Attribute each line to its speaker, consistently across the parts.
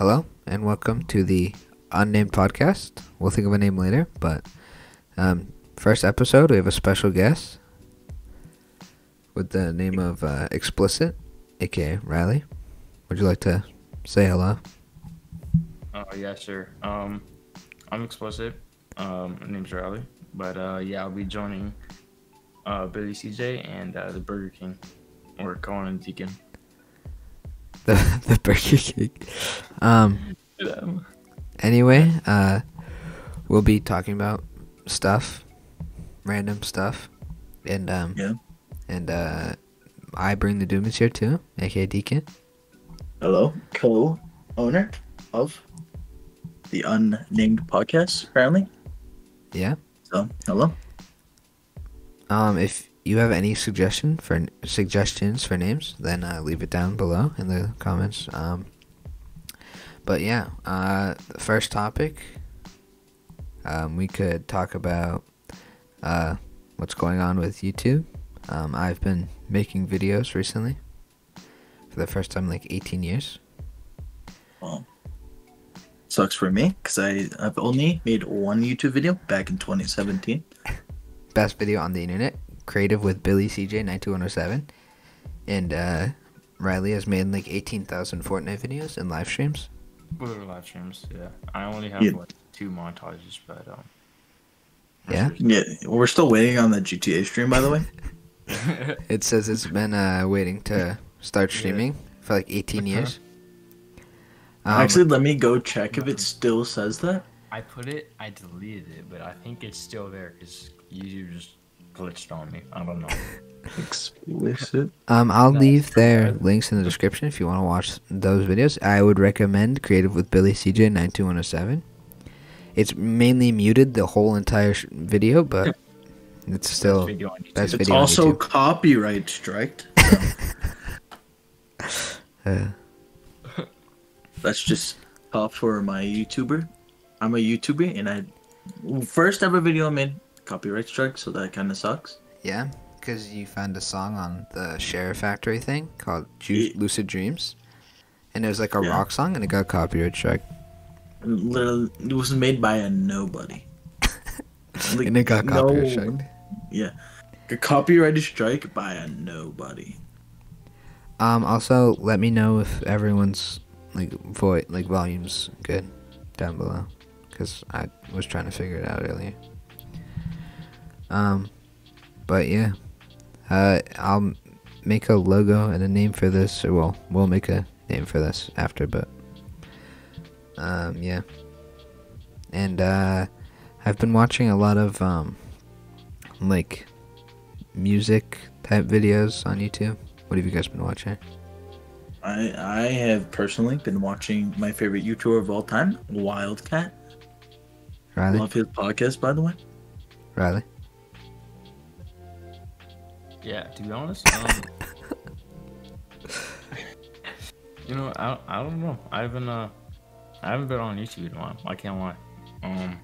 Speaker 1: Hello, and welcome to the unnamed podcast. We'll think of a name later, but um, first episode, we have a special guest with the name of uh, Xplicit, aka Riley. Would you like to say hello?
Speaker 2: Oh yeah, sure. Um, I'm Xplicit. Um, my name's Riley, but uh, yeah, I'll be joining uh BillyCJ and uh, the Burger King, or Colin and Deacon.
Speaker 1: The the Burger King. Um. Anyway, uh, we'll be talking about stuff, random stuff, and um,
Speaker 3: Yeah.
Speaker 1: and uh, I bring the Doomies here too, aka Deacon.
Speaker 3: Hello, co-owner of the unnamed podcast, apparently.
Speaker 1: Yeah.
Speaker 3: So, hello.
Speaker 1: Um, if you have any suggestion for suggestions for names, then uh, leave it down below in the comments. Um, but yeah, uh, the first topic, um, we could talk about uh, what's going on with YouTube. Um, I've been making videos recently for the first time in like 18 years.
Speaker 3: Well, sucks for me because I have only made one YouTube video back in 2017.
Speaker 1: Best video on the internet, creative with Billy CJ 92107, and uh, Riley has made like 18,000 Fortnite videos and live streams.
Speaker 2: What are live streams? Yeah, I only have
Speaker 3: Yeah.
Speaker 2: like two montages, but um.
Speaker 1: Yeah?
Speaker 3: Yeah, we're still waiting on the GTA stream, by the way.
Speaker 1: It says it's been uh, waiting to start
Speaker 2: Yeah.
Speaker 1: streaming for like 18 years. Um,
Speaker 3: Actually, let me go check if it still says that.
Speaker 2: I put it, I deleted it, but I think it's still there because YouTube just glitched on me. I don't know.
Speaker 3: Xplicit.
Speaker 1: um, I'll
Speaker 2: No,
Speaker 1: leave their
Speaker 2: bad.
Speaker 1: links in the description if you want to watch those videos. I would recommend Creative with Billy CJ 92107. It's mainly muted the whole entire sh- video, but it's still
Speaker 2: video on YouTube.
Speaker 1: best
Speaker 3: It's
Speaker 1: video on
Speaker 3: also
Speaker 1: YouTube.
Speaker 3: copyright striked.
Speaker 1: Uh,
Speaker 3: That's just top for my YouTuber. I'm a YouTuber, and I first ever video I made copyright strike, so that kind of sucks.
Speaker 1: yeah, because you found a song on the Share Factory thing called Ju-. Lucid Dreams, and it was like a
Speaker 3: Yeah.
Speaker 1: rock song, and it got copyright strike,
Speaker 3: Literally, it was made by a nobody. Like,
Speaker 1: and it got
Speaker 3: no-
Speaker 1: copyright strike.
Speaker 3: Yeah, a copyrighted strike by a nobody.
Speaker 1: Um. Also, let me know if everyone's like voice like volume's good down below, because I was trying to figure it out earlier. Um, but yeah, uh, I'll make a logo and a name for this, or well, we'll make a name for this after, but um, yeah. And uh, I've been watching a lot of um, like music type videos on YouTube. What have you guys been watching?
Speaker 3: I I have personally been watching my favorite YouTuber of all time, Wildcat.
Speaker 1: Riley?
Speaker 3: Love his podcast, by the way.
Speaker 1: Riley?
Speaker 2: Yeah, to be honest, um, you know, I, I don't know. I haven't uh, I haven't been on YouTube in a while. I can't lie. Um,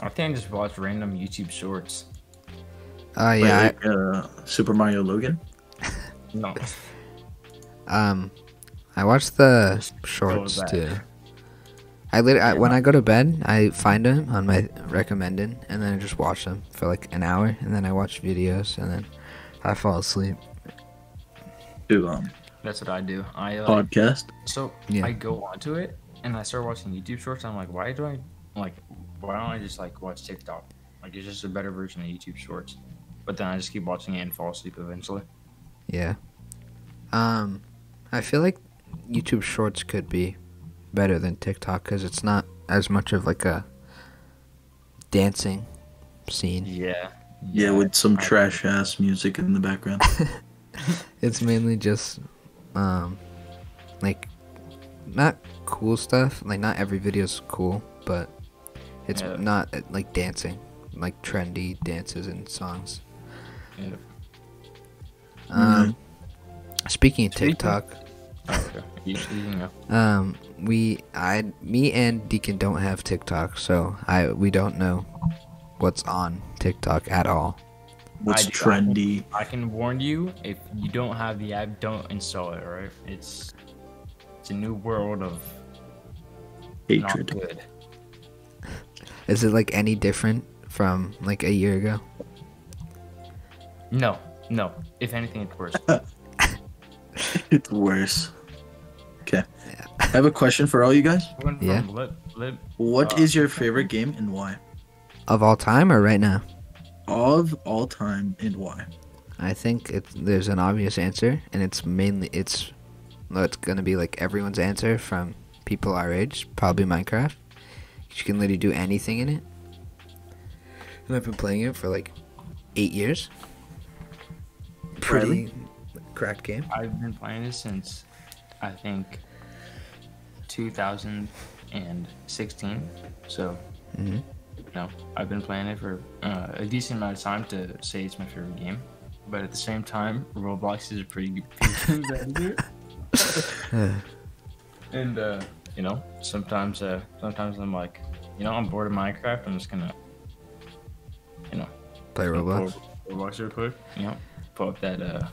Speaker 2: I think I just watch random YouTube shorts.
Speaker 1: Oh
Speaker 3: Wait,
Speaker 1: yeah,
Speaker 3: like, uh, Super Mario Logan.
Speaker 2: No,
Speaker 1: I, um, I watched the shorts too. I, lit- I when I go to bed, I find them on my recommended, and then I just watch them for like an hour, and then I watch videos, and then I fall asleep.
Speaker 3: To um
Speaker 2: that's what I do. I uh,
Speaker 3: podcast.
Speaker 2: so
Speaker 1: Yeah.
Speaker 2: I go onto it and I start watching YouTube shorts. I'm like, why do I like? Why don't I just like watch TikTok? Like it's just a better version of YouTube shorts. But then I just keep watching it and fall asleep eventually.
Speaker 1: Yeah. Um, I feel like YouTube Shorts could be better than TikTok because it's not as much of like a dancing scene.
Speaker 2: Yeah.
Speaker 3: Yeah, with some trash ass music in the background.
Speaker 1: It's mainly just, um, like, not cool stuff. Like, not every video's cool, but it's
Speaker 2: Yeah.
Speaker 1: not like dancing, like trendy dances and songs.
Speaker 2: Yeah.
Speaker 1: Um, speaking of
Speaker 2: Speaking-
Speaker 1: TikTok,
Speaker 2: Oh, okay. You, you
Speaker 1: um, we, I, me and Deacon don't have TikTok, so I, we don't know what's on TikTok at all.
Speaker 3: What's
Speaker 2: I
Speaker 3: trendy?
Speaker 2: I can warn you, if you don't have the app, don't install it. Right? it's it's a new world of not
Speaker 3: Hatred.
Speaker 2: good.
Speaker 1: Is it like any different from like a year ago?
Speaker 2: No, no. If anything, it's worse.
Speaker 3: It's worse. Okay. I have a question for all you guys.
Speaker 2: Went
Speaker 1: Yeah.
Speaker 2: from lit, lit,
Speaker 3: What
Speaker 2: Uh,
Speaker 3: is your favorite game and why?
Speaker 1: Of all time or right now?
Speaker 3: Of all time and why?
Speaker 1: I think it's there's an obvious answer, and it's mainly it's well, it's gonna be like everyone's answer from people our age, probably Minecraft. You can literally do anything in it, and I've been playing it for like eight years. Pretty cracked game.
Speaker 2: I've been playing it since I think 2016. So,
Speaker 1: hmm
Speaker 2: you know, I've been playing it for uh, a decent amount of time to say it's my favorite game. But at the same time, Roblox is a pretty good that. and uh, you know, sometimes uh, sometimes I'm like, you know, I'm bored of Minecraft. I'm just gonna, you know,
Speaker 1: Play Roblox.
Speaker 2: Roblox real quick. You know, pull up that uh,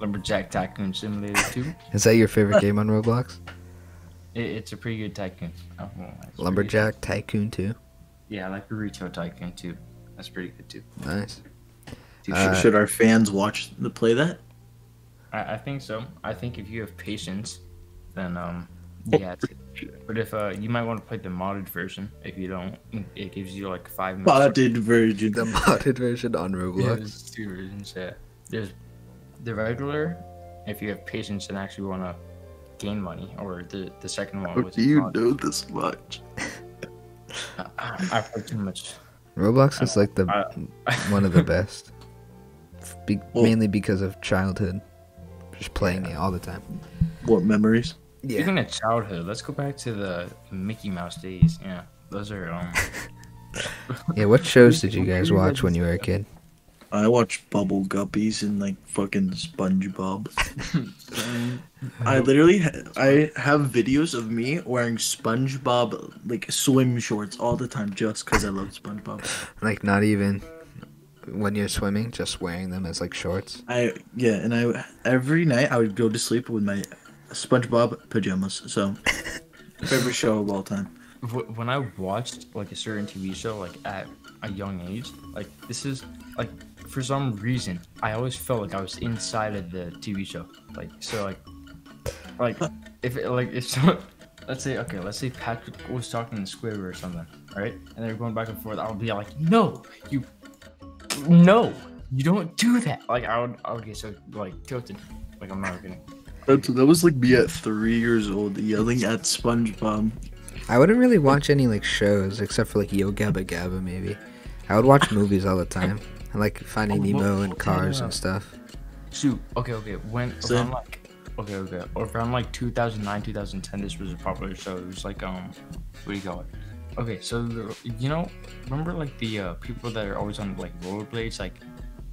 Speaker 2: Lumberjack Tycoon Simulator 2.
Speaker 1: Is that your favorite game on Roblox?
Speaker 2: It, it's a pretty good tycoon. Oh, well, it's
Speaker 1: Lumberjack Tycoon too.
Speaker 2: Yeah, I like the retail tycoon too. That's pretty good too.
Speaker 1: Nice.
Speaker 3: Dude,
Speaker 1: Uh,
Speaker 3: should our fans watch the play that?
Speaker 2: I, I think so. I think if you have patience, then um, yeah. it's- But if uh, you might want to play the modded version. If you don't, it gives you like five minutes.
Speaker 3: Modded version.
Speaker 1: The modded version on Roblox.
Speaker 2: Yeah, there's two versions. Yeah, there's the regular. If you have patience and actually want to gain money, or the the second one.
Speaker 3: How
Speaker 2: which
Speaker 3: do you
Speaker 2: mod-
Speaker 3: know this much?
Speaker 2: I, I, I've heard too much.
Speaker 1: Roblox is like the
Speaker 2: I-
Speaker 1: one of the best. Be-
Speaker 3: Well-
Speaker 1: mainly because of childhood. Just playing it all the time.
Speaker 3: What memories?
Speaker 1: Yeah.
Speaker 2: Speaking of childhood, let's go back to the Mickey Mouse days. Yeah, those are um.
Speaker 1: Yeah, what shows did you guys watch when you were a kid?
Speaker 3: I watch Bubble Guppies and like fucking SpongeBob. I literally, ha- I have videos of me wearing SpongeBob like swim shorts all the time just because I love SpongeBob.
Speaker 1: Like not even when you're swimming, just wearing them as like shorts.
Speaker 3: I yeah, and I every night I would go to sleep with my SpongeBob pajamas. So favorite show of all time.
Speaker 2: When I watched like a certain TV show like at a young age, like this is like for some reason I always felt like I was inside of the TV show. Like so like like if it, like if someone let's say okay let's say Patrick was talking to Squidward or something, right? And they're going back and forth. I would be like, no, you, no, you don't do that. Like I would I would get so like tilted. Like I'm not kidding.
Speaker 3: That, that was like me at three years old yelling at SpongeBob.
Speaker 1: I wouldn't really watch any like shows except for like Yo Gabba Gabba maybe. I would watch movies all the time. I like Finding
Speaker 2: Oh,
Speaker 1: Nemo
Speaker 2: what-
Speaker 1: and Cars and stuff.
Speaker 2: Shoot. Okay, okay. When
Speaker 3: Same.
Speaker 2: around like okay, okay, or around like 2009, 2010, this was a popular show. It was like um, what do you call it? Okay, so the, you know, remember like the uh, people that are always on like rollerblades, like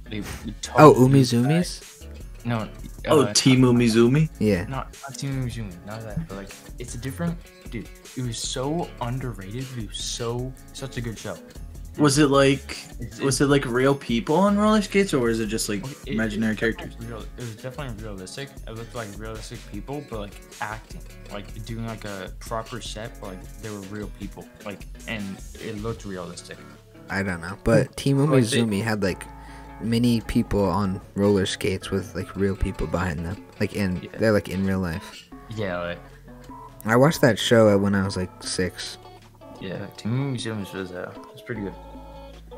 Speaker 2: they. would talk
Speaker 1: Oh,
Speaker 2: through
Speaker 1: Umi
Speaker 2: the
Speaker 1: Zoomies?
Speaker 2: No. Uh,
Speaker 3: Oh, Team Umizoomi.
Speaker 1: Yeah.
Speaker 2: Not not Team Umizoomi, not that, but like it's a different dude. It was so underrated. It was so such a good show.
Speaker 3: Was it like
Speaker 2: It's-
Speaker 3: was it like real people on roller skates or was it just like
Speaker 2: it-
Speaker 3: imaginary
Speaker 2: it
Speaker 3: characters?
Speaker 2: Real, it was definitely realistic. It looked like realistic people, but like acting, like doing like a proper set, but like they were real people, like and it looked realistic.
Speaker 1: I don't know. But Team
Speaker 2: Like, they-
Speaker 1: had like many people on roller skates with like real people behind them. Like in
Speaker 2: Yeah.
Speaker 1: they're like in real life.
Speaker 2: Yeah, like
Speaker 1: I watched that show when I was like six.
Speaker 2: yeah, Team Umizoomi was uh, was pretty good.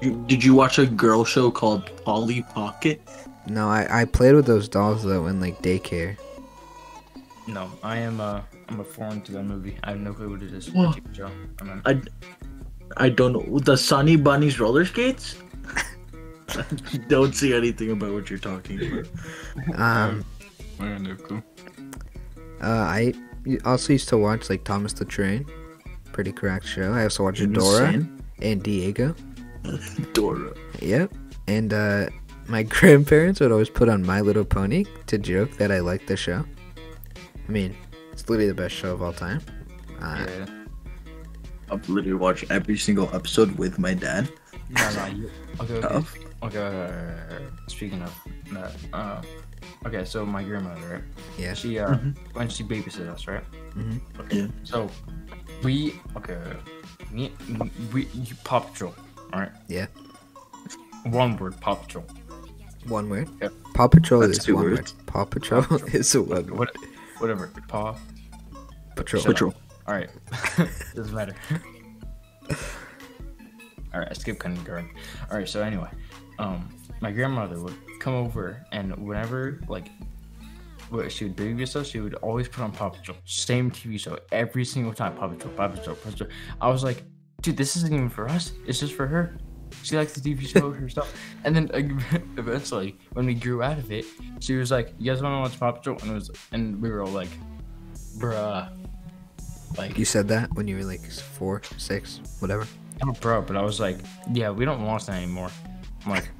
Speaker 3: You- Did you watch a girl show called Polly Pocket?
Speaker 1: No, I, I played with those dolls though in like daycare.
Speaker 2: No, I am uh I'm a foreign to that movie. I have no clue what it is.
Speaker 3: Whoa.
Speaker 2: TV. I
Speaker 3: I, I don't know. The Sunny Bunny's roller skates? don't see anything about what you're talking about.
Speaker 1: Um,
Speaker 2: I have no clue.
Speaker 1: uh, I also used to watch like Thomas the Train, pretty correct show. I also watched Dora and Diego.
Speaker 3: Dora.
Speaker 1: Yep. And uh, my grandparents would always put on My Little Pony to joke that I liked the show. I mean, it's literally the best show of all time. Uh,
Speaker 2: Yeah.
Speaker 3: I've literally watched every single episode with my dad.
Speaker 2: No, no. You, okay, okay.
Speaker 3: Of.
Speaker 2: Okay, uh, speaking of that, uh, okay, so my grandmother, right?
Speaker 1: Yeah.
Speaker 2: She uh
Speaker 3: Mhm.
Speaker 2: when she babysits us, right?
Speaker 1: Mhm.
Speaker 2: Okay.
Speaker 3: Yeah.
Speaker 2: So we okay, me we you, Paw Patrol, all right?
Speaker 1: Yeah.
Speaker 2: One word, Paw Patrol.
Speaker 1: One word.
Speaker 2: Yep.
Speaker 1: Paw Patrol
Speaker 3: That's
Speaker 1: is one
Speaker 3: words.
Speaker 1: word. Paw Patrol is a one word.
Speaker 2: What, whatever, Paw
Speaker 1: Patrol.
Speaker 2: Shut up.
Speaker 3: Patrol.
Speaker 2: All right, doesn't matter. All right, I skipped kindergarten. All right, so anyway, um, my grandmother would come over, and whenever like, what she would babysit us, she would always put on Paw Patrol, same TV show every single time. Paw Patrol, Paw Patrol, Paw Patrol. I was like, dude, this isn't even for us. It's just for her. She likes the TV show herself. And then uh, eventually, when we grew out of it, she was like, "You guys want to watch Paw Patrol?" And it was, and we were all like, "Bruh." Like,
Speaker 1: You said that when you were like four, six, whatever.
Speaker 2: I'm a bro, but I was like, yeah, we don't watch that anymore. I'm like,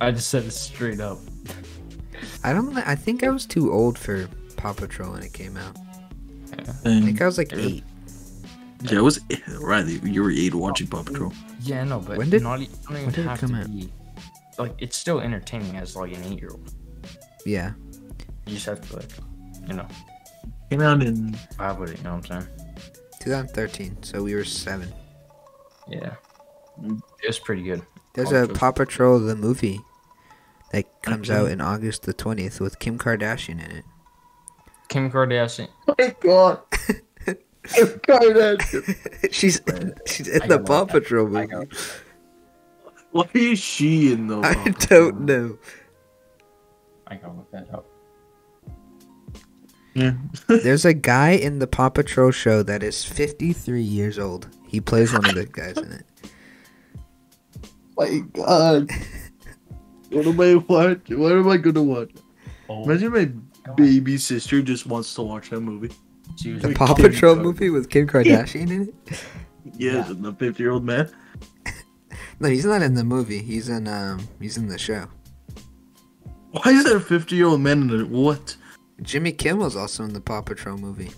Speaker 2: I just said it straight up.
Speaker 1: I don't. I think I was too old for Paw Patrol when it came out. Yeah.
Speaker 3: I
Speaker 1: think I was like eight.
Speaker 3: Yeah, it was Riley. You were eight watching oh, Paw Patrol.
Speaker 2: Yeah, no, but
Speaker 1: When did-
Speaker 2: not, don't even
Speaker 1: when did it
Speaker 2: have
Speaker 1: come
Speaker 2: to
Speaker 1: out?
Speaker 2: be. Like, it's still entertaining as like an eight-year-old.
Speaker 1: Yeah.
Speaker 2: You just have to like, you know,
Speaker 3: Came out in
Speaker 2: vibe with it. You know what I'm saying?
Speaker 1: 2013. So we were seven.
Speaker 2: Yeah, it was pretty good.
Speaker 1: There's
Speaker 2: Paw
Speaker 1: a
Speaker 2: Patrol.
Speaker 1: Paw Patrol the movie that comes
Speaker 3: Okay.
Speaker 1: out in August the 20th with Kim Kardashian in it.
Speaker 2: Kim Kardashian.
Speaker 3: Oh my god. Kim Kardashian.
Speaker 1: she's she's in
Speaker 2: I
Speaker 1: the
Speaker 2: gotta
Speaker 1: Paw Patrol movie.
Speaker 2: gotta-
Speaker 3: Why is she in the
Speaker 1: I
Speaker 3: Paw
Speaker 1: don't know.
Speaker 2: I gotta look that up.
Speaker 3: Yeah.
Speaker 1: There's a guy in the Paw Patrol show that is 53 years old. He plays one of the guys in it.
Speaker 3: my god. What am I watch? What am I gonna watch?
Speaker 2: Oh,
Speaker 3: Imagine my
Speaker 2: God.
Speaker 3: baby sister just wants to watch that movie.
Speaker 2: She was
Speaker 1: The
Speaker 3: Like
Speaker 1: Paw Patrol
Speaker 3: Kar-
Speaker 1: movie with Kim Kardashian in it?
Speaker 3: Yes,
Speaker 2: Yeah.
Speaker 3: the fifty-year-old man.
Speaker 1: No, he's not in the movie. He's in um he's in the show.
Speaker 3: Why is there a fifty-year-old man in it? What?
Speaker 1: Jimmy Kimmel's also in the Paw Patrol movie.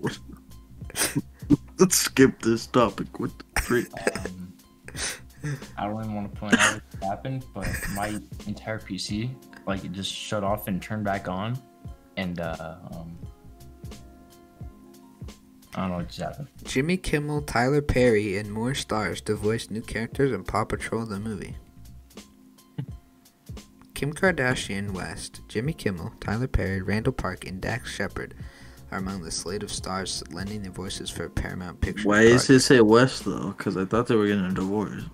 Speaker 3: Let's skip this topic. What the frick?
Speaker 2: Um, I don't even want to point out what happened, but my entire PC, like, it just shut off and turned back on, and uh, um, I don't know what just happened.
Speaker 1: Jimmy Kimmel, Tyler Perry, and more stars to voice new characters in Paw Patrol the movie. Kim Kardashian, West, Jimmy Kimmel, Tyler Perry, Randall Park, and Dax Shepard are among the slate of stars lending their voices for Paramount Pictures.
Speaker 3: Why is
Speaker 1: project.
Speaker 3: it say West though? Because I thought they were getting a divorce.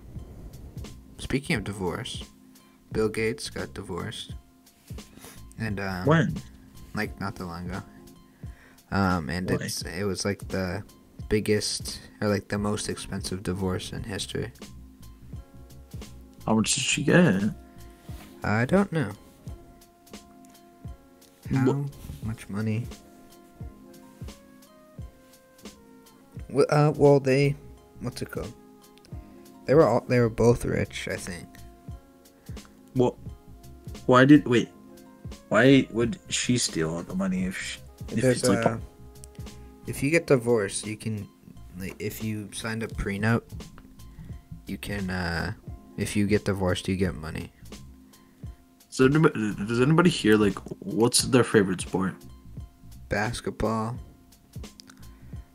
Speaker 1: Speaking of divorce, Bill Gates got divorced, and um,
Speaker 3: When?
Speaker 1: Like not that long ago. Um, and
Speaker 3: Why?
Speaker 1: it's it was like the biggest or like the most expensive divorce in history.
Speaker 3: How much did she get?
Speaker 1: I don't know. How
Speaker 3: Wha-
Speaker 1: much money? Well, uh, well, they, what's it called? They were all they were both rich, I think.
Speaker 3: What? why did wait? Why would she steal all the money if, she, if
Speaker 1: There's
Speaker 3: it's like
Speaker 1: a, if you get divorced, you can, like, if you signed a prenup, you can, uh, if you get divorced, you get money.
Speaker 3: Does anybody, does anybody here like what's their favorite sport?
Speaker 1: Basketball.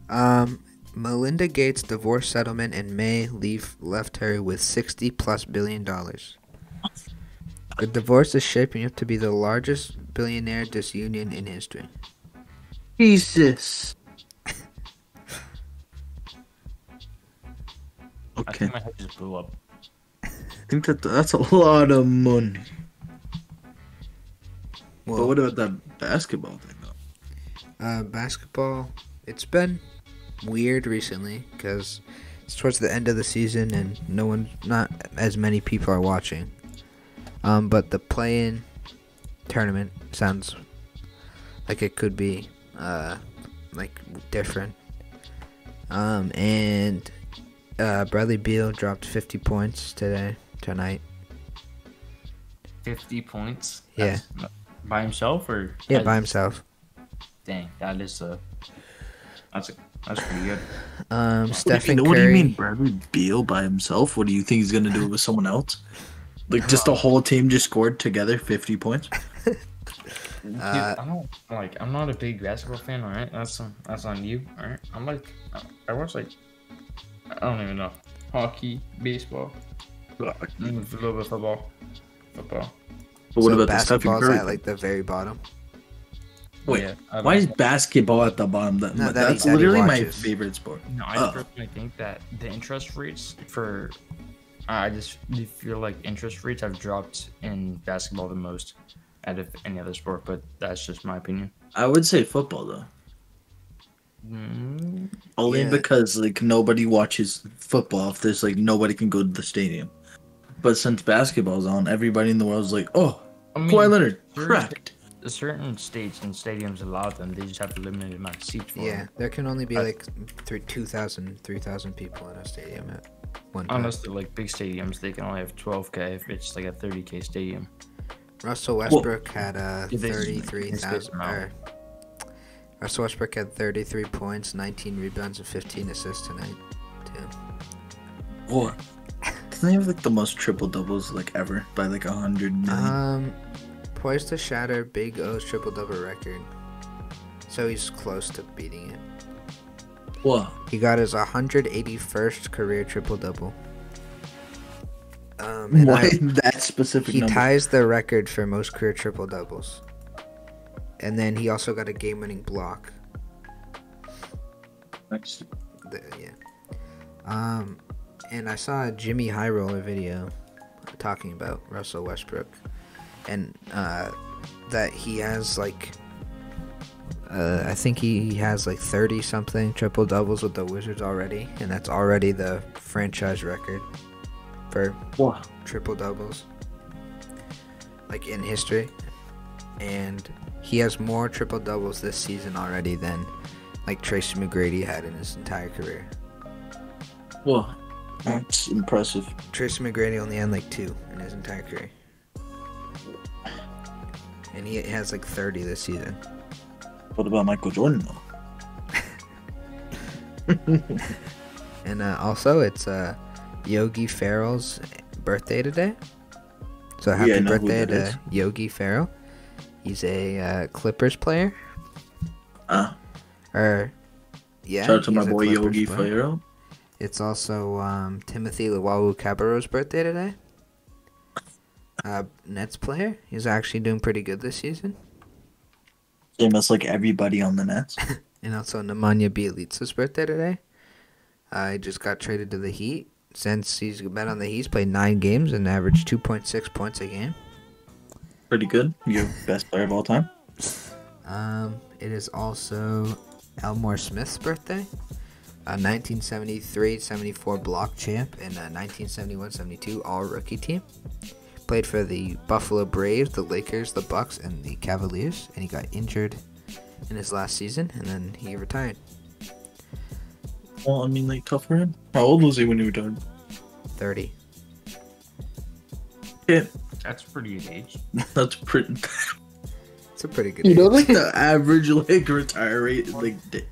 Speaker 1: Um, Melinda Gates' divorce settlement in May leave left her with sixty plus billion dollars. The divorce is shaping up to be the largest billionaire disunion in history.
Speaker 3: Jesus.
Speaker 2: I
Speaker 3: Okay,
Speaker 2: think my head just blew up.
Speaker 3: I think that that's a lot of money. Well, but
Speaker 1: Well,
Speaker 3: what about that basketball thing though?
Speaker 1: uh, basketball. It's been weird recently because it's towards the end of the season and no one, not as many people are watching. Um, but the play-in tournament sounds like it could be uh, like different. Um, and uh, Bradley Beal dropped 50 points today, tonight.
Speaker 2: Fifty points.
Speaker 1: Yeah.
Speaker 2: That's by himself or
Speaker 1: Yeah, by himself.
Speaker 2: Dang, that is a. That's a, that's pretty good.
Speaker 1: Um,
Speaker 3: What do, you
Speaker 1: Stephen
Speaker 3: mean,
Speaker 1: Curry.
Speaker 3: what do you mean Bradley Beal by himself? What do you think he's gonna do with someone else? Like just the whole team just scored together 50 points.
Speaker 2: Dude,
Speaker 1: Uh,
Speaker 2: I don't like. I'm not a big basketball fan. All right, that's on that's on you. All right, I'm like, I watch like, I don't even know, hockey, baseball, mm, a little bit of football, football.
Speaker 3: But what
Speaker 1: so
Speaker 3: about the Stephen
Speaker 1: basketball's
Speaker 3: Curry?
Speaker 1: at like the very bottom?
Speaker 3: Wait,
Speaker 2: Yeah, I
Speaker 3: Why is
Speaker 2: like-
Speaker 3: basketball at the bottom? That,
Speaker 1: No, that
Speaker 3: that's
Speaker 1: he- that he
Speaker 3: literally my
Speaker 1: watches.
Speaker 3: favorite sport.
Speaker 2: No, I
Speaker 3: Oh.
Speaker 2: personally think that the interest rates for, I just feel like interest rates have dropped in basketball the most out of any other sport. But that's just my opinion.
Speaker 3: I would say football though.
Speaker 2: Mm,
Speaker 3: Only
Speaker 1: Yeah.
Speaker 3: because like nobody watches football if there's like nobody can go to the stadium. But since basketball's on, everybody in the world is like, oh,
Speaker 2: I mean,
Speaker 3: Kawhi Leonard,
Speaker 2: sure.
Speaker 3: Correct.
Speaker 2: certain states and stadiums allow them. They just have a limited amount of seats. For
Speaker 1: Yeah,
Speaker 2: them.
Speaker 1: there can only be
Speaker 2: I-
Speaker 1: like three, 2,000, 3,000 people in a stadium at one time.
Speaker 2: Unless they're like big stadiums, they can only have 12k if it's like a 30k stadium.
Speaker 1: Russell Westbrook had uh,
Speaker 2: Yeah,
Speaker 1: 33,000.
Speaker 2: they space them out.
Speaker 1: or- Russell Westbrook had 33 points, 19 rebounds, and 15 assists tonight, too.
Speaker 3: Or doesn't he have like the most triple doubles like ever by like a hundred million?
Speaker 1: Um, poised to shatter Big O's triple double record. So he's close to beating it.
Speaker 3: Whoa.
Speaker 1: He got his 181st career triple double. Um,
Speaker 3: Why
Speaker 1: I-
Speaker 3: that specific
Speaker 1: he
Speaker 3: number?
Speaker 1: ties the record for most career triple doubles. And then he also got a game-winning block.
Speaker 3: Next.
Speaker 1: The, yeah. Um, and I saw a JxmyHighroller video talking about Russell Westbrook, and uh, that he has like, uh, I think he has like thirty something triple doubles with the Wizards already, and that's already the franchise record for
Speaker 3: Whoa.
Speaker 1: triple doubles, like in history, and he has more triple doubles this season already than like Tracy McGrady had in his entire career.
Speaker 3: Whoa. That's impressive.
Speaker 1: Tracy McGrady only had like two in his entire career, and he has like 30 this season.
Speaker 3: What about Michael Jordan though?
Speaker 1: And uh, also, it's uh, Yogi Ferrell's birthday today. So happy
Speaker 3: who
Speaker 1: birthday
Speaker 3: that is.
Speaker 1: to Yogi Ferrell. He's a uh, Clippers player.
Speaker 3: Ah,
Speaker 1: Or yeah,
Speaker 3: shout out to my boy
Speaker 1: Clippers
Speaker 3: Yogi
Speaker 1: player.
Speaker 3: Ferrell.
Speaker 1: It's also um, Timothy Luwawu-Cabarrot's birthday today. Uh, Nets player. He's actually doing pretty good this season.
Speaker 3: Same as like everybody on the Nets.
Speaker 1: And also Nemanja Bjelica's birthday today. Uh, he just got traded to the Heat. Since he's been on the Heat, he's played nine games and averaged 2.6 points a game.
Speaker 3: Pretty good. Your best player of all time.
Speaker 1: Um, it is also Elmore Smith's birthday. A 1973-74 block champ and a 1971-72 All-Rookie team. Played for the Buffalo Braves, the Lakers, the Bucks, and the Cavaliers, and he got injured in his last season, and then he retired.
Speaker 3: Well, I mean, like tough for him. How old was he when he retired?
Speaker 1: 30.
Speaker 3: Yeah,
Speaker 2: That's pretty good age.
Speaker 3: that's pretty.
Speaker 1: It's a pretty good
Speaker 3: You know, like the average like retire rate, like d-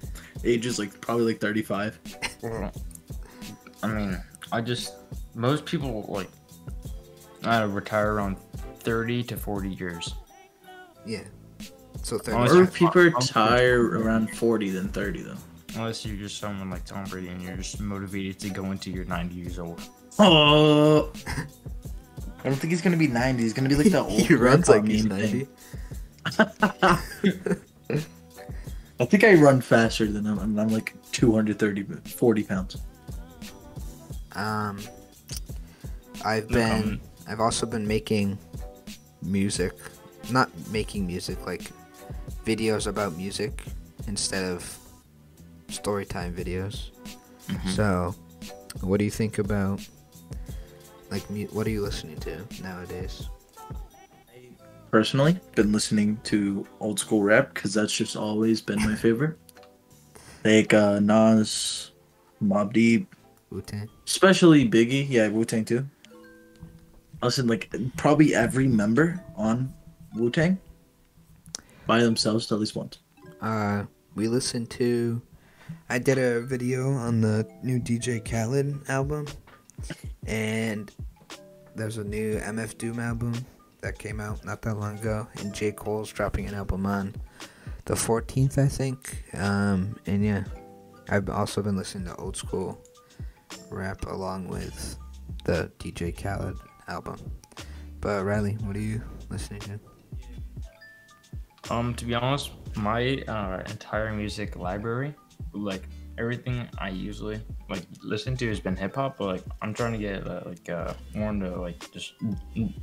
Speaker 3: age is like probably like thirty-five.
Speaker 2: I mean, I just most people like uh, retire around 30 to 40 years.
Speaker 1: Yeah. So 30.
Speaker 2: Unless
Speaker 3: Or
Speaker 2: you're-
Speaker 3: people
Speaker 2: I'm-
Speaker 3: retire around forty than thirty though.
Speaker 2: Unless you're just someone like Tom Brady and you're just motivated to go into your 90 years old.
Speaker 3: Oh. I don't think he's gonna be ninety. He's gonna be like the old.
Speaker 1: he runs like he's 90.
Speaker 3: I think I run faster than him. and I'm like 230, 40 pounds.
Speaker 1: Um, I've been,
Speaker 2: comment.
Speaker 1: I've also been making music, not making music, like videos about music instead of story time videos.
Speaker 2: Mhm.
Speaker 1: So, what do you think about, like, mu- what are you listening to nowadays?
Speaker 3: Personally, been listening to old school rap because that's just always been my favorite. Like uh, Nas, Mobb Deep,
Speaker 1: Wu Tang.
Speaker 3: especially Biggie. Yeah, Wu Tang too. Listen, like probably every member on Wu Tang by themselves at least once.
Speaker 1: Uh, we listened to. I did a video on the new DJ Khaled album, and there's a new MF Doom album that came out not that long ago, and J Cole's dropping an album on the 14th, I think. Um, and yeah, I've also been listening to old school rap along with the DJ Khaled album. But Riley, what are you listening to?
Speaker 2: Um, to be honest, my uh, entire music library, like everything I usually like listen to, has been hip hop. But like, I'm trying to get uh, like uh, more into like just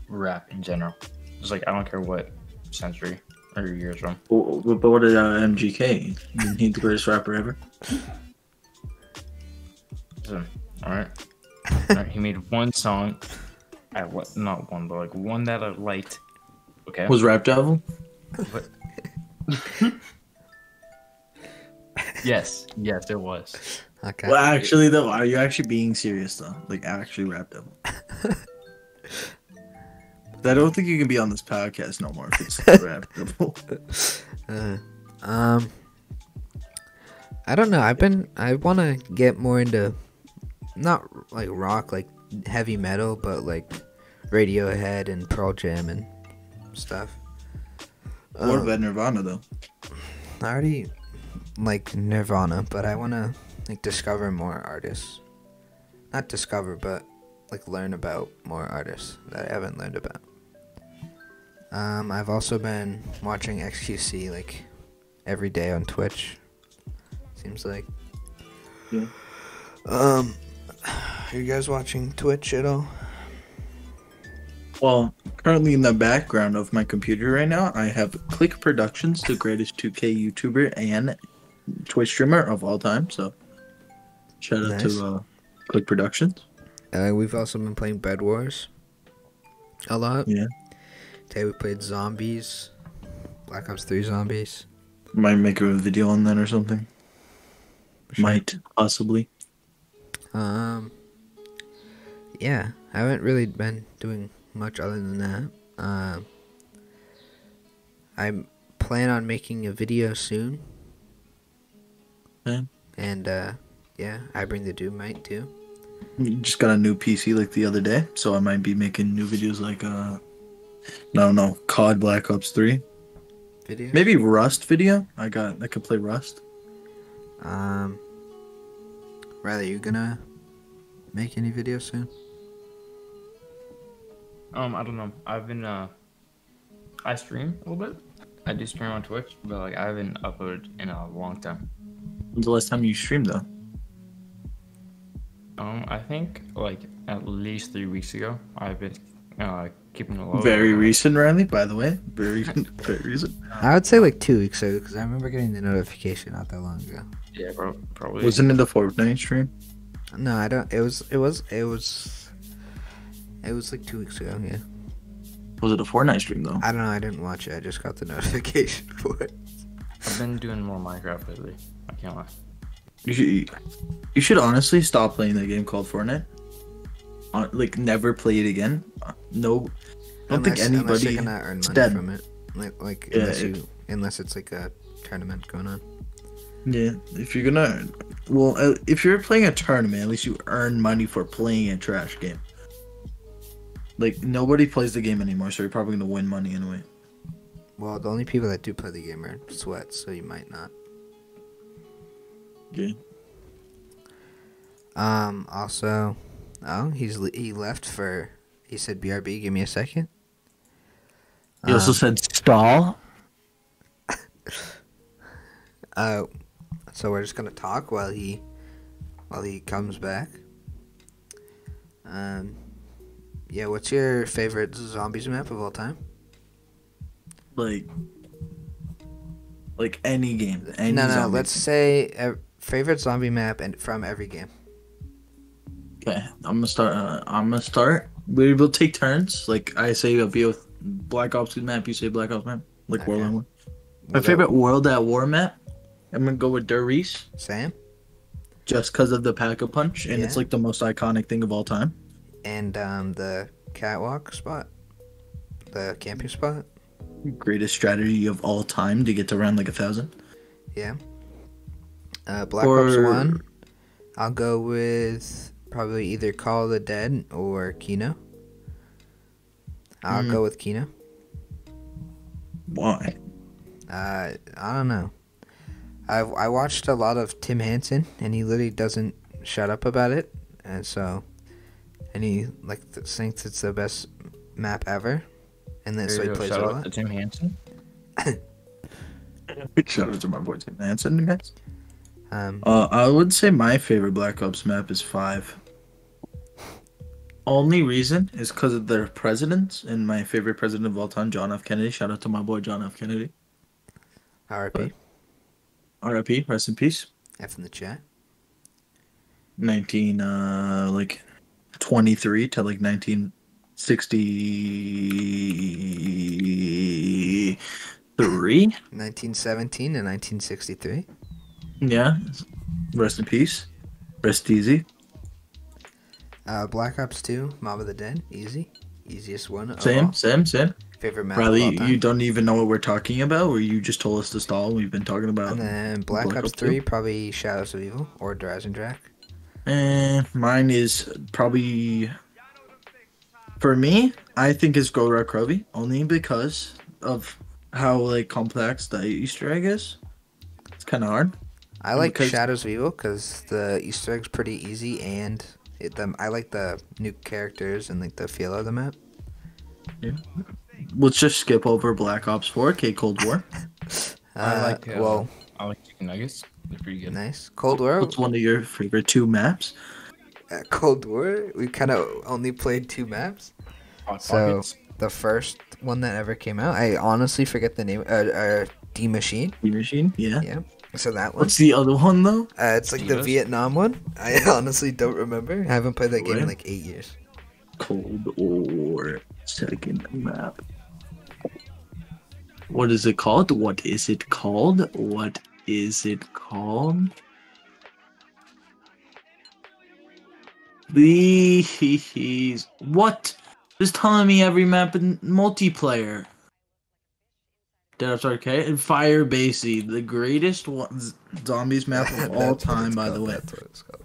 Speaker 2: rap in general. Just like I don't care what century or year it's from.
Speaker 3: But but what did uh, MGK? Isn't he the greatest rapper ever?
Speaker 2: Listen, all right. All right, he made one song. I what? Not one, but like one that I liked. Okay.
Speaker 3: Was Rap Devil?
Speaker 2: What? yes, yes, it was.
Speaker 1: Okay.
Speaker 3: Well, actually, though, are you actually being serious though? Like, actually, Rap Devil? I don't think you can be on this podcast no more if it's Rap Devil.
Speaker 1: Uh, um, I don't know. I've been. I want to get more into, not like rock, like heavy metal, but like Radiohead and Pearl Jam and stuff.
Speaker 3: What
Speaker 1: Um,
Speaker 3: about Nirvana though?
Speaker 1: I already like Nirvana, but I want to like discover more artists. Not discover, but like learn about more artists that I haven't learned about. Um, I've also been watching XQC like every day on Twitch. Seems like.
Speaker 3: Yeah.
Speaker 1: Um, are you guys watching Twitch at all?
Speaker 3: Well, currently in the background of my computer right now, I have Click Productions, the greatest 2K YouTuber and Twitch streamer of all time. So, shout out
Speaker 1: Nice.
Speaker 3: to uh, Click Productions.
Speaker 1: Uh, we've also been playing Bed Wars a lot.
Speaker 3: Yeah.
Speaker 1: Today we played Zombies, Black Ops 3 Zombies.
Speaker 3: Might make a video on that or something.
Speaker 1: Sure.
Speaker 3: Might possibly.
Speaker 1: Um, yeah, I haven't really been doing much other than that. Um, I plan on making a video soon.
Speaker 3: Okay.
Speaker 1: And uh, yeah, I bring the Doom might too.
Speaker 3: Just got a new PC like the other day, so I might be making new videos like uh, no, no, COD Black Ops Three,
Speaker 1: Video.
Speaker 3: maybe Rust video. I got I could play Rust.
Speaker 1: Um, Riley, you gonna make any videos soon?
Speaker 2: Um, I don't know. I've been uh, I stream a little bit. I do stream on Twitch, but like I haven't uploaded in a long time.
Speaker 3: When's the last time you streamed though?
Speaker 2: Um, I think like at least three weeks ago. I've been uh keeping a low.
Speaker 3: Very recent, Riley. By the way, very very recent.
Speaker 1: I would say like two weeks ago because I remember getting the notification not that long ago.
Speaker 2: Yeah, bro, probably.
Speaker 3: Wasn't it the Fortnite stream?
Speaker 1: No, I don't. It was. It was. It was. It was like two weeks ago. Yeah.
Speaker 3: Was it a Fortnite stream though?
Speaker 1: I don't know. I didn't watch it. I just got the notification for it.
Speaker 2: I've been doing more Minecraft lately. I can't lie.
Speaker 3: You should, you should honestly stop playing that game called Fortnite. Uh, like never play it again. Uh, No, I don't think
Speaker 1: Unless- unless
Speaker 3: anybody.
Speaker 1: you're gonna earn money
Speaker 3: dead.
Speaker 1: from it. Like, like
Speaker 3: Yeah,
Speaker 1: unless
Speaker 3: it-
Speaker 1: you, unless it's like a tournament going on.
Speaker 3: Yeah, if you're gonna, well, uh, if you're playing a tournament, at least you earn money for playing a trash game. Like nobody plays the game anymore, so you're probably gonna win money anyway.
Speaker 1: Well, the only people that do play the game are sweats, so you might not.
Speaker 3: Yeah.
Speaker 1: Um. Also, oh, he's le- he left for. He said, "BRB, give me a second.
Speaker 3: He also
Speaker 1: Um,
Speaker 3: said stall.
Speaker 1: Uh, so we're just gonna talk while he, while he comes back. Um, yeah. What's your favorite zombies map of all time?
Speaker 3: Like, like any game. Any
Speaker 1: no, no. Let's
Speaker 3: game.
Speaker 1: say uh, favorite zombie map and from every game.
Speaker 3: Okay, I'm gonna start. Uh, I'm gonna start. We will take turns. Like I say, a BO Black Ops map. You say Black Ops map. Like
Speaker 1: Okay.
Speaker 3: World at War. My favorite World at War map. I'm gonna go with Der Riese,
Speaker 1: Sam
Speaker 3: just because of the pack a punch, and it's like the most iconic thing of all time.
Speaker 1: And um the catwalk spot, the camping spot.
Speaker 3: Greatest strategy of all time to get to around like a thousand.
Speaker 1: Yeah. Uh, Black Ops One. I'll go with probably either Call of the Dead or Kino. I'll
Speaker 3: Mm.
Speaker 1: go with Kino.
Speaker 3: Why?
Speaker 1: Uh, I don't know. I I watched a lot of Tim Hansen, and he literally doesn't shut up about it, and so, and he like th- thinks it's the best map ever, and then so he
Speaker 2: There you go.
Speaker 1: plays
Speaker 2: Shout
Speaker 1: it a
Speaker 2: out
Speaker 1: lot.
Speaker 2: to Tim Hansen.
Speaker 3: Big shout out to my boy Tim Hansen, guys.
Speaker 1: Um,
Speaker 3: Uh, I would say my favorite Black Ops map is five. Only reason is because of their presidents and my favorite president of all time, John F. Kennedy. Shout out to my boy John F. Kennedy.
Speaker 1: RIP.
Speaker 3: R.I.P. Rest in peace.
Speaker 1: F in the chat.
Speaker 3: Nineteen uh like twenty three to like nineteen sixty three.
Speaker 1: 1917 and 1963.
Speaker 3: Yeah. Rest in peace. Rest easy.
Speaker 1: Uh, Black Ops 2, Mob of the Dead, easy, easiest one.
Speaker 3: Same, same, same.
Speaker 1: Favorite map
Speaker 3: Riley, you don't even know what we're talking about, or you just told us to stall. We've been talking about.
Speaker 1: And then Black,
Speaker 3: Black
Speaker 1: Ops
Speaker 3: Ops 2?
Speaker 1: 3, probably Shadows of Evil or Der Eisendrache.
Speaker 3: Eh, mine is probably for me. I think it's Gorod Krovi only because of how like complex the Easter egg is. It's kind of hard.
Speaker 1: I like
Speaker 3: Because-
Speaker 1: Shadows of Evil because the Easter egg's pretty easy and it, the, I like the new characters and like the feel of the map. Yeah.
Speaker 3: Let's just skip over Black Ops 4, K Cold War.
Speaker 1: Uh,
Speaker 2: I like,
Speaker 1: well,
Speaker 2: I like chicken nuggets. They're pretty good.
Speaker 1: nice. Cold War.
Speaker 3: What's one of your favorite two maps?
Speaker 1: uh, Cold War. We kind of only played two maps.
Speaker 2: Hot
Speaker 1: So-
Speaker 2: Pockets.
Speaker 1: The first one that ever came out, I honestly forget the name. Uh, uh Die Maschine.
Speaker 3: Die Maschine. Yeah.
Speaker 1: Yeah. So that one.
Speaker 3: What's the other one though?
Speaker 1: Uh, it's like the Vietnam one. I honestly don't remember. I haven't played that game in like eight years.
Speaker 3: Cold War second map. What is it called? What is it called? What is it called? These what? Just telling me every map in multiplayer. That's okay. And Firebase Z, the greatest one, zombies map of all time, by the way
Speaker 1: That's what it's called.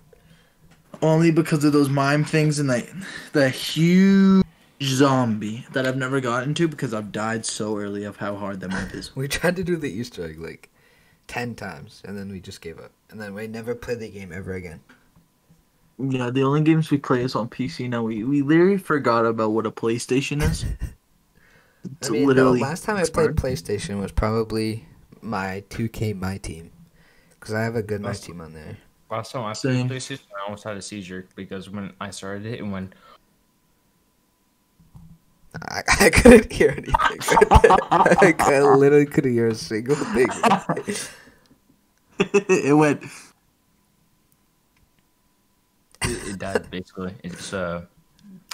Speaker 3: only because of those mime things and the the huge zombie that I've never gotten to because I've died so early of how hard that map is.
Speaker 1: We tried to do the Easter egg like ten times, and then we just gave up. And then we never played the game ever again.
Speaker 3: Yeah, the only games we play is on PC now. We we literally forgot about what a PlayStation is. It's
Speaker 1: I mean,
Speaker 3: literally
Speaker 1: the last time I played
Speaker 3: hard.
Speaker 1: PlayStation was probably my 2K My Team, because I have a good My Team on there.
Speaker 2: Last time I
Speaker 3: Same.
Speaker 2: played PlayStation, I almost had a seizure because when I started it, and when
Speaker 1: I, I couldn't hear anything. I, I literally couldn't hear a single thing.
Speaker 3: it went.
Speaker 2: it, it died, basically, it's uh,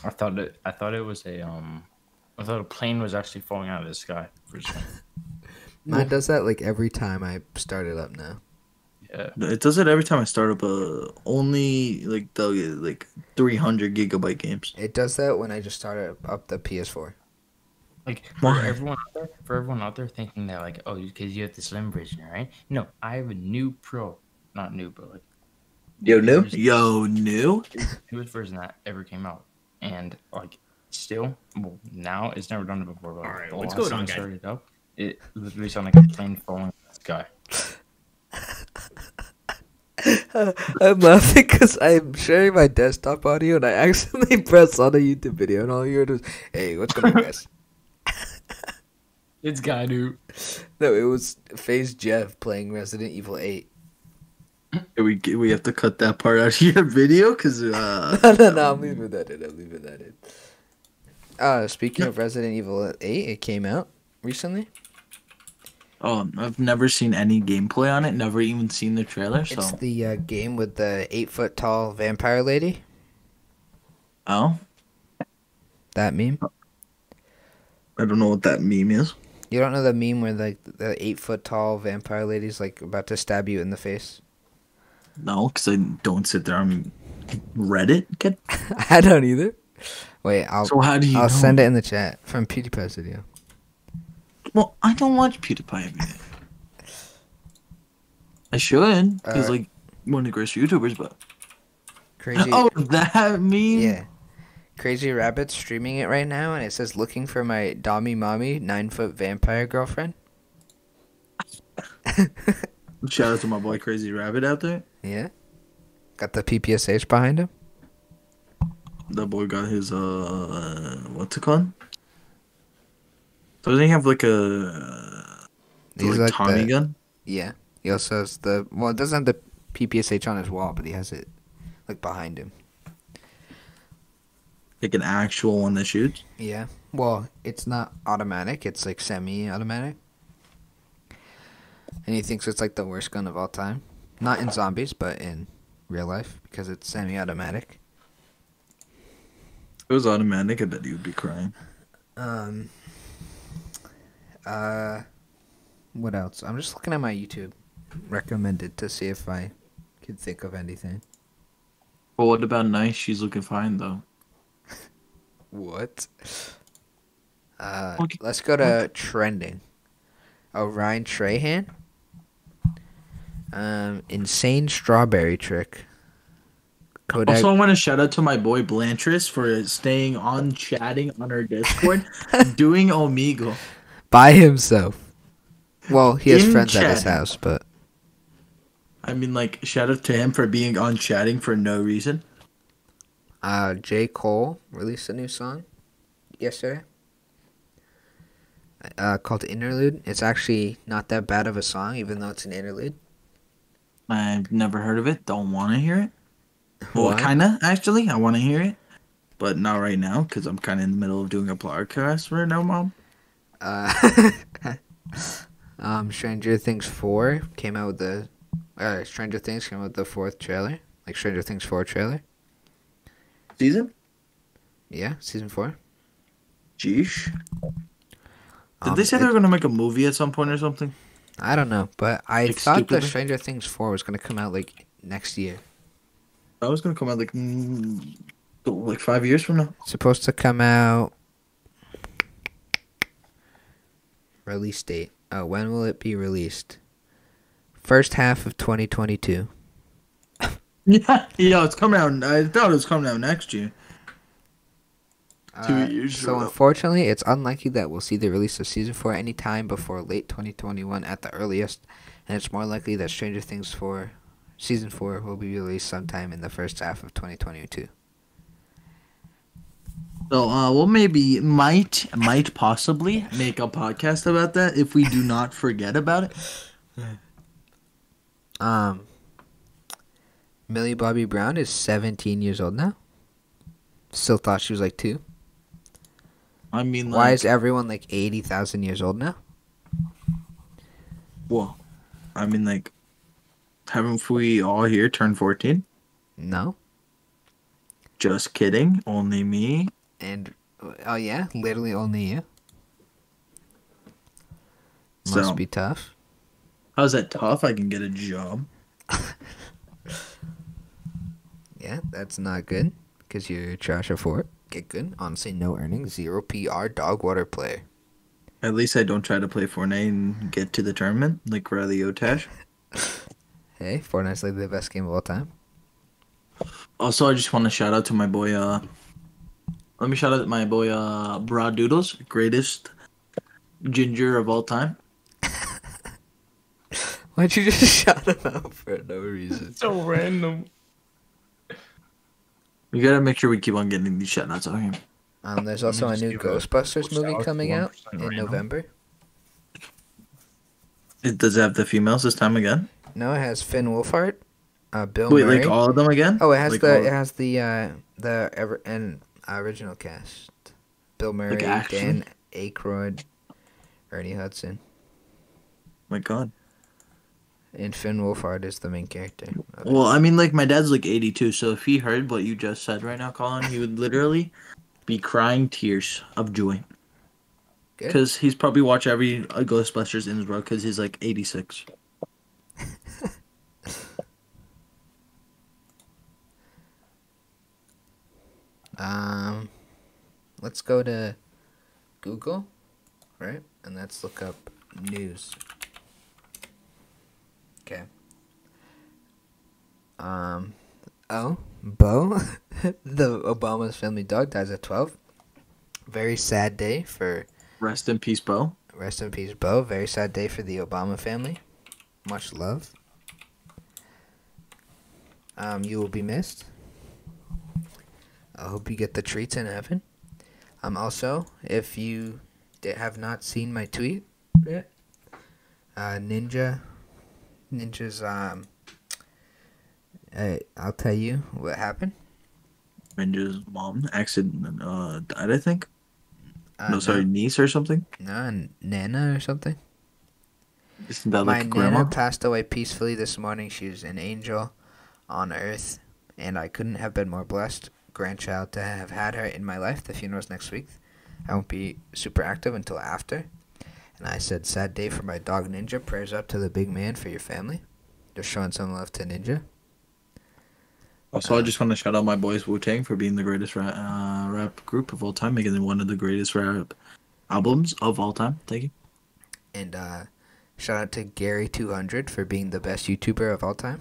Speaker 2: I thought it, I thought it was a um, I thought a plane was actually falling out of the sky for a second.
Speaker 1: Mine does that like every time I start it up now.
Speaker 2: Yeah,
Speaker 3: It does it every time I start up a only like the like 300 gigabyte games.
Speaker 1: It does that when I just start up, up the PS4.
Speaker 2: like for
Speaker 3: Why?
Speaker 2: everyone out there, for everyone out there thinking that like, oh, because you have the slim version, right? No, I have a new Pro, not new, but like
Speaker 3: Yo, new. Yo, new.
Speaker 2: newest version that ever came out, and like still, well, now it's never done it before. But
Speaker 4: All right, what's going
Speaker 2: time
Speaker 4: on,
Speaker 2: I
Speaker 4: guys?
Speaker 2: started it up, it literally sounded like a plane falling out of the sky.
Speaker 1: I'm laughing because I'm sharing my desktop audio and I accidentally pressed on a YouTube video and all you heard was, "Hey, what's going on, guys?"
Speaker 2: It's guy dude.
Speaker 1: no, it was FaZe Jev playing Resident Evil 8.
Speaker 3: We we have to cut that part out of your video because uh.
Speaker 1: no, no, no, I'm leaving that in. I'm leaving that in. Uh, speaking of Resident Evil 8, it came out recently.
Speaker 3: Oh, I've never seen any gameplay on it. Never even seen the trailer. So,
Speaker 1: It's the uh, game with the eight foot tall vampire lady.
Speaker 3: oh,
Speaker 1: That meme.
Speaker 3: I don't know what that meme is.
Speaker 1: You don't know the meme where like the eight foot tall vampire lady's like about to stab you in the face?
Speaker 3: No, because I don't sit there on Reddit. Kid.
Speaker 1: I don't either. Wait, I'll
Speaker 3: So how do you?
Speaker 1: I'll
Speaker 3: know?
Speaker 1: send it in the chat from PewDiePie's video.
Speaker 3: Well, I don't watch PewDiePie every day. I should, because
Speaker 1: Uh,
Speaker 3: like one of the greatest YouTubers. But
Speaker 1: Crazy.
Speaker 3: oh, that meme.
Speaker 1: Yeah. Crazy Rabbit's streaming it right now, and it says looking for my Dami Mommy nine foot vampire girlfriend.
Speaker 3: Shout out to my boy Crazy Rabbit out there.
Speaker 1: Yeah, got the PPSH behind him.
Speaker 3: That boy got his uh, what's it called? Doesn't he have like a
Speaker 1: He's
Speaker 3: like,
Speaker 1: like
Speaker 3: Tommy
Speaker 1: the-
Speaker 3: gun?
Speaker 1: Yeah, he also has the well, it doesn't have the PPSH on his wall, but he has it like behind him.
Speaker 3: Like an actual one that shoots?
Speaker 1: Yeah. Well, it's not automatic. It's like semi-automatic. And he thinks it's like the worst gun of all time. Not in zombies, but in real life because it's semi-automatic.
Speaker 3: If it was automatic, I bet he would be crying.
Speaker 1: Um. Uh. What else? I'm just looking at my YouTube recommended to see if I could think of anything.
Speaker 3: Well, what about nice? She's looking fine though.
Speaker 1: What? Uh,
Speaker 3: Okay.
Speaker 1: let's go to trending. Oh, Ryan Trahan. Um, insane strawberry trick. Kodak.
Speaker 3: Also, I want to shout out to my boy Blantress for staying on chatting on our Discord, doing Omegle.
Speaker 1: By himself. Well, he has
Speaker 3: In
Speaker 1: friends at his house, but
Speaker 3: I mean, like, shout out to him for being on chatting for no reason.
Speaker 1: uh, J. Cole released a new song yesterday. Uh, called Interlude. It's actually not that bad of a song, even though it's an interlude.
Speaker 3: I've never heard of it. Don't want to hear it. Well, kind of actually. I want to hear it, but not right now because I'm kind of in the middle of doing a podcast right now, mom.
Speaker 1: Uh, um, Stranger Things four came out with the, uh, Stranger Things came out with the fourth trailer, like Stranger Things four trailer.
Speaker 3: Season?
Speaker 1: Yeah, season four.
Speaker 3: Jeesh. Did
Speaker 1: Um,
Speaker 3: they say
Speaker 1: it-
Speaker 3: they were gonna make a movie at some point or something?
Speaker 1: I don't know, but I
Speaker 3: Like,
Speaker 1: thought the? Stranger Things four was gonna come out like next year.
Speaker 3: I was gonna come out like mm, like five years from now.
Speaker 1: It's supposed to come out. Release date. Oh, when will it be released? First half of 2022.
Speaker 3: Yeah, yeah, it's coming out. I thought it was coming out next year. Two
Speaker 1: Uh,
Speaker 3: years
Speaker 1: So unfortunately, it's unlikely that we'll see the release of season four anytime before late 2021 at the earliest, and it's more likely that Stranger Things 4 season four will be released sometime in the first half of 2022.
Speaker 3: So, uh, we'll maybe might might possibly make a podcast about that if we do not forget about it.
Speaker 1: Um, Millie Bobby Brown is 17 years old now. Still thought she was like two.
Speaker 3: I mean, like,
Speaker 1: Why is everyone like 80,000 years old now?
Speaker 3: well, I mean, like, haven't we all here turned fourteen?
Speaker 1: No.
Speaker 3: Just kidding. Only me.
Speaker 1: And oh yeah, literally only you. Must
Speaker 3: So-
Speaker 1: be tough.
Speaker 3: How's that tough? I can get a job.
Speaker 1: Yeah, that's not good because you're trash at four. Get good. Honestly, no earnings, zero PR, dog water player.
Speaker 3: At least I don't try to play Fortnite and get to the tournament like Riley Otash.
Speaker 1: Hey, Fortnite's like the best game of all time.
Speaker 3: Also, I just want to shout out to my boy. Uh, let me shout out my boy. Uh, Bra Doodles, greatest ginger of all time.
Speaker 1: Why'd you just shout him out for no reason?
Speaker 2: So random.
Speaker 3: We gotta make sure we keep on getting these shout outs out here.
Speaker 1: Um, there's also a new
Speaker 2: give a
Speaker 1: Ghostbusters movie coming out in
Speaker 2: random.
Speaker 1: November.
Speaker 3: It does it have the females this time again.
Speaker 1: No, it has Finn Wolfhard, uh, Bill
Speaker 3: Wait,
Speaker 1: Murray.
Speaker 3: like all of them again?
Speaker 1: oh, it has
Speaker 3: Like
Speaker 1: the it has the uh, the ever and original cast: Bill Murray,
Speaker 3: action?
Speaker 1: Dan Aykroyd, Ernie Hudson,
Speaker 3: my God.
Speaker 1: and Finn Wolfhard is the main character.
Speaker 3: Well, I mean, like my dad's like 82, so if he heard what you just said right now, Colin, he would literally be crying tears of joy. Because he's probably watched every uh, Ghostbusters in his row because he's like 86.
Speaker 1: Um, let's go to Google, right? And let's look up news. Okay. Um, oh, Bo the Obama's family dog dies at 12. Very sad day for
Speaker 3: Rest in peace, Bo.
Speaker 1: rest in peace, Bo. Very sad day for the Obama family. Much love. Um, you will be missed. I hope you get the treats in heaven. Um, also, if you have not seen my tweet yet, uh, Ninja, Ninja's um, I, I'll tell you what happened.
Speaker 3: Ninja's mom accident uh died, I think.
Speaker 1: Uh,
Speaker 3: no, sorry, niece or something.
Speaker 1: no, Nana or something.
Speaker 3: Isn't that
Speaker 1: My
Speaker 3: like grandma?
Speaker 1: Nana passed away peacefully this morning. She was an angel on earth, and I couldn't have been more blessed, grandchild, to have had her in my life. The funeral's next week. I won't be super active until after. And I said, sad day for my dog Ninja. Prayers up to the big man for your family. Just showing some love to Ninja.
Speaker 3: Also, I just want to shout out my boys Wu Tang for being the greatest rap, uh, rap group of all time, making it one of the greatest rap albums of all time. Thank you.
Speaker 1: And uh, shout out to Gary200 for being the best YouTuber of all time.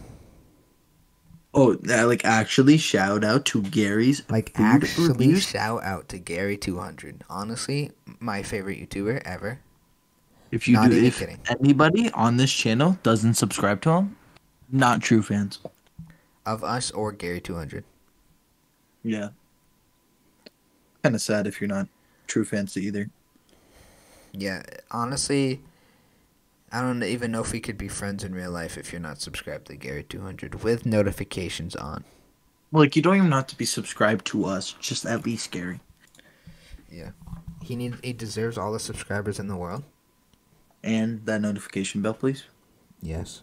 Speaker 3: Oh, like actually, shout out to Gary's
Speaker 1: Like,
Speaker 3: food
Speaker 1: actually,
Speaker 3: reviews.
Speaker 1: shout out to Gary200. Honestly, my favorite YouTuber ever.
Speaker 3: If you
Speaker 1: Not
Speaker 3: do, if
Speaker 1: kidding.
Speaker 3: anybody on this channel doesn't subscribe to him, not true fans.
Speaker 1: Of us or Gary200.
Speaker 3: Yeah. Kind of sad if you're not true fans either.
Speaker 1: Yeah, honestly, I don't even know if we could be friends in real life if you're not subscribed to Gary200 with notifications on.
Speaker 3: Like you don't even have to be subscribed to us, just at least Gary.
Speaker 1: Yeah, he needs he deserves all the subscribers in the world.
Speaker 3: And that notification bell, please.
Speaker 1: Yes.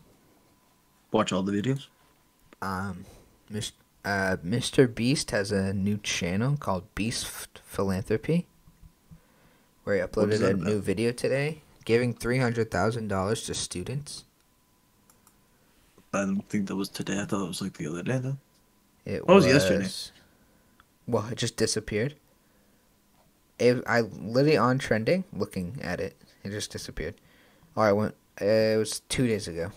Speaker 3: Watch all the videos.
Speaker 1: Um, Mis- uh, Mr. Beast has a new channel called Beast Philanthropy, where he uploaded a
Speaker 3: about?
Speaker 1: new video today, giving three hundred thousand dollars to students.
Speaker 3: I don't think that was today. I thought it was like the other day though.
Speaker 1: It
Speaker 3: What was yesterday?
Speaker 1: Well, it just disappeared. It, I literally on trending, looking at it, it just disappeared. Or I went. Uh, it was two days ago.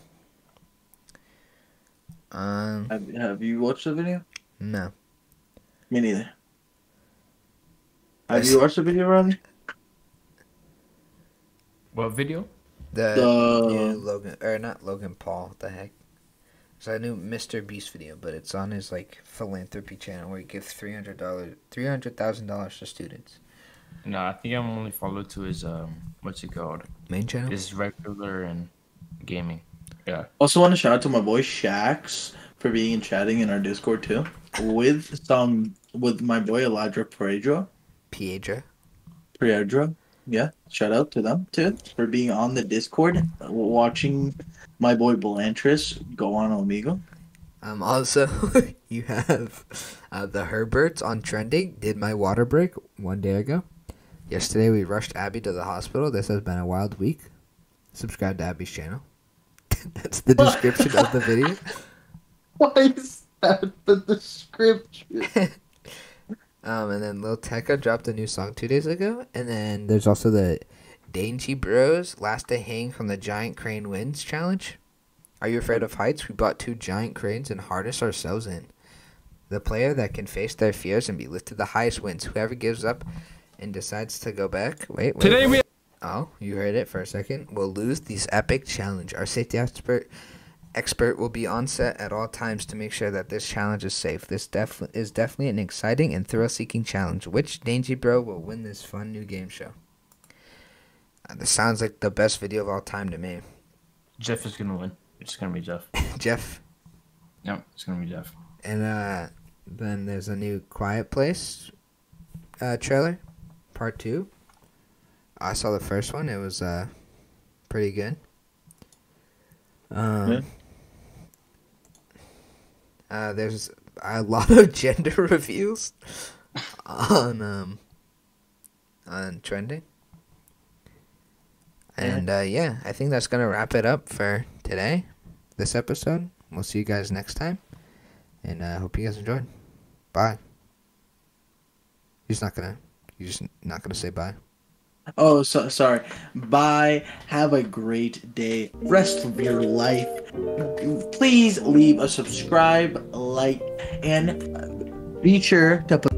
Speaker 1: Um,
Speaker 3: Have, have you watched the video?
Speaker 1: no.
Speaker 3: Me neither.
Speaker 1: Have you
Speaker 3: watched the video, Ronnie?
Speaker 2: What video?
Speaker 1: The,
Speaker 3: The-
Speaker 1: new Logan or not Logan Paul. What the heck? So a new Mr. Beast video, but it's on his like philanthropy channel where he gives three hundred dollars, three hundred thousand dollars to students.
Speaker 2: No, I think I'm only followed to his um, what's it called?
Speaker 1: Main channel.
Speaker 2: His regular and gaming. Yeah.
Speaker 3: Also, want to shout out to my boy Shax for being and chatting in our Discord too, with some with my boy Elijah Pedro.
Speaker 1: Piedra.
Speaker 3: Pedro, yeah, shout out to them too for being on the Discord, uh, watching my boy Belantris go on Omegle.
Speaker 1: Um. Also, you have uh, the Herberts on trending. Did my water break one day ago. Yesterday we rushed Abby to the hospital. This has been a wild week. Subscribe to Abby's channel. That's the description of the video.
Speaker 3: Why is that the description?
Speaker 1: Um, and then Lil Tecca dropped a new song two days ago. And then there's also the Dainty Bros Last Day Hang from the Giant Crane Wins challenge. Are you afraid of heights? We bought two giant cranes and harnessed ourselves in. The player that can face their fears and be lifted the highest wins. Whoever gives up and decides to go back. Wait, wait.
Speaker 2: Today
Speaker 1: wait.
Speaker 2: we-
Speaker 1: Oh, you heard it for a second. We'll lose this epic challenge. Our safety expert expert will be on set at all times to make sure that this challenge is safe. This def- is definitely an exciting and thrill-seeking challenge. Which Dainty Bro will win this fun new game show? Uh, this sounds like the best video of all time to me.
Speaker 2: Jeff is gonna win. It's gonna be Jeff.
Speaker 1: Jeff,
Speaker 2: Yep, it's gonna be Jeff.
Speaker 1: and uh, then there's a new Quiet Place uh, trailer, part two. I saw the first one. It was uh, pretty good. Um,
Speaker 3: Yeah.
Speaker 1: Uh, there's a lot of gender reviews on um on trending. And uh, yeah, I think that's gonna wrap it up for today. This episode. We'll see you guys next time, and I uh, hope you guys enjoyed. Bye. You're not gonna. You're just not gonna say bye.
Speaker 3: Oh, so, sorry. Bye. Have a great day. Rest of your life. Please leave a subscribe, like, and uh, Be sure to put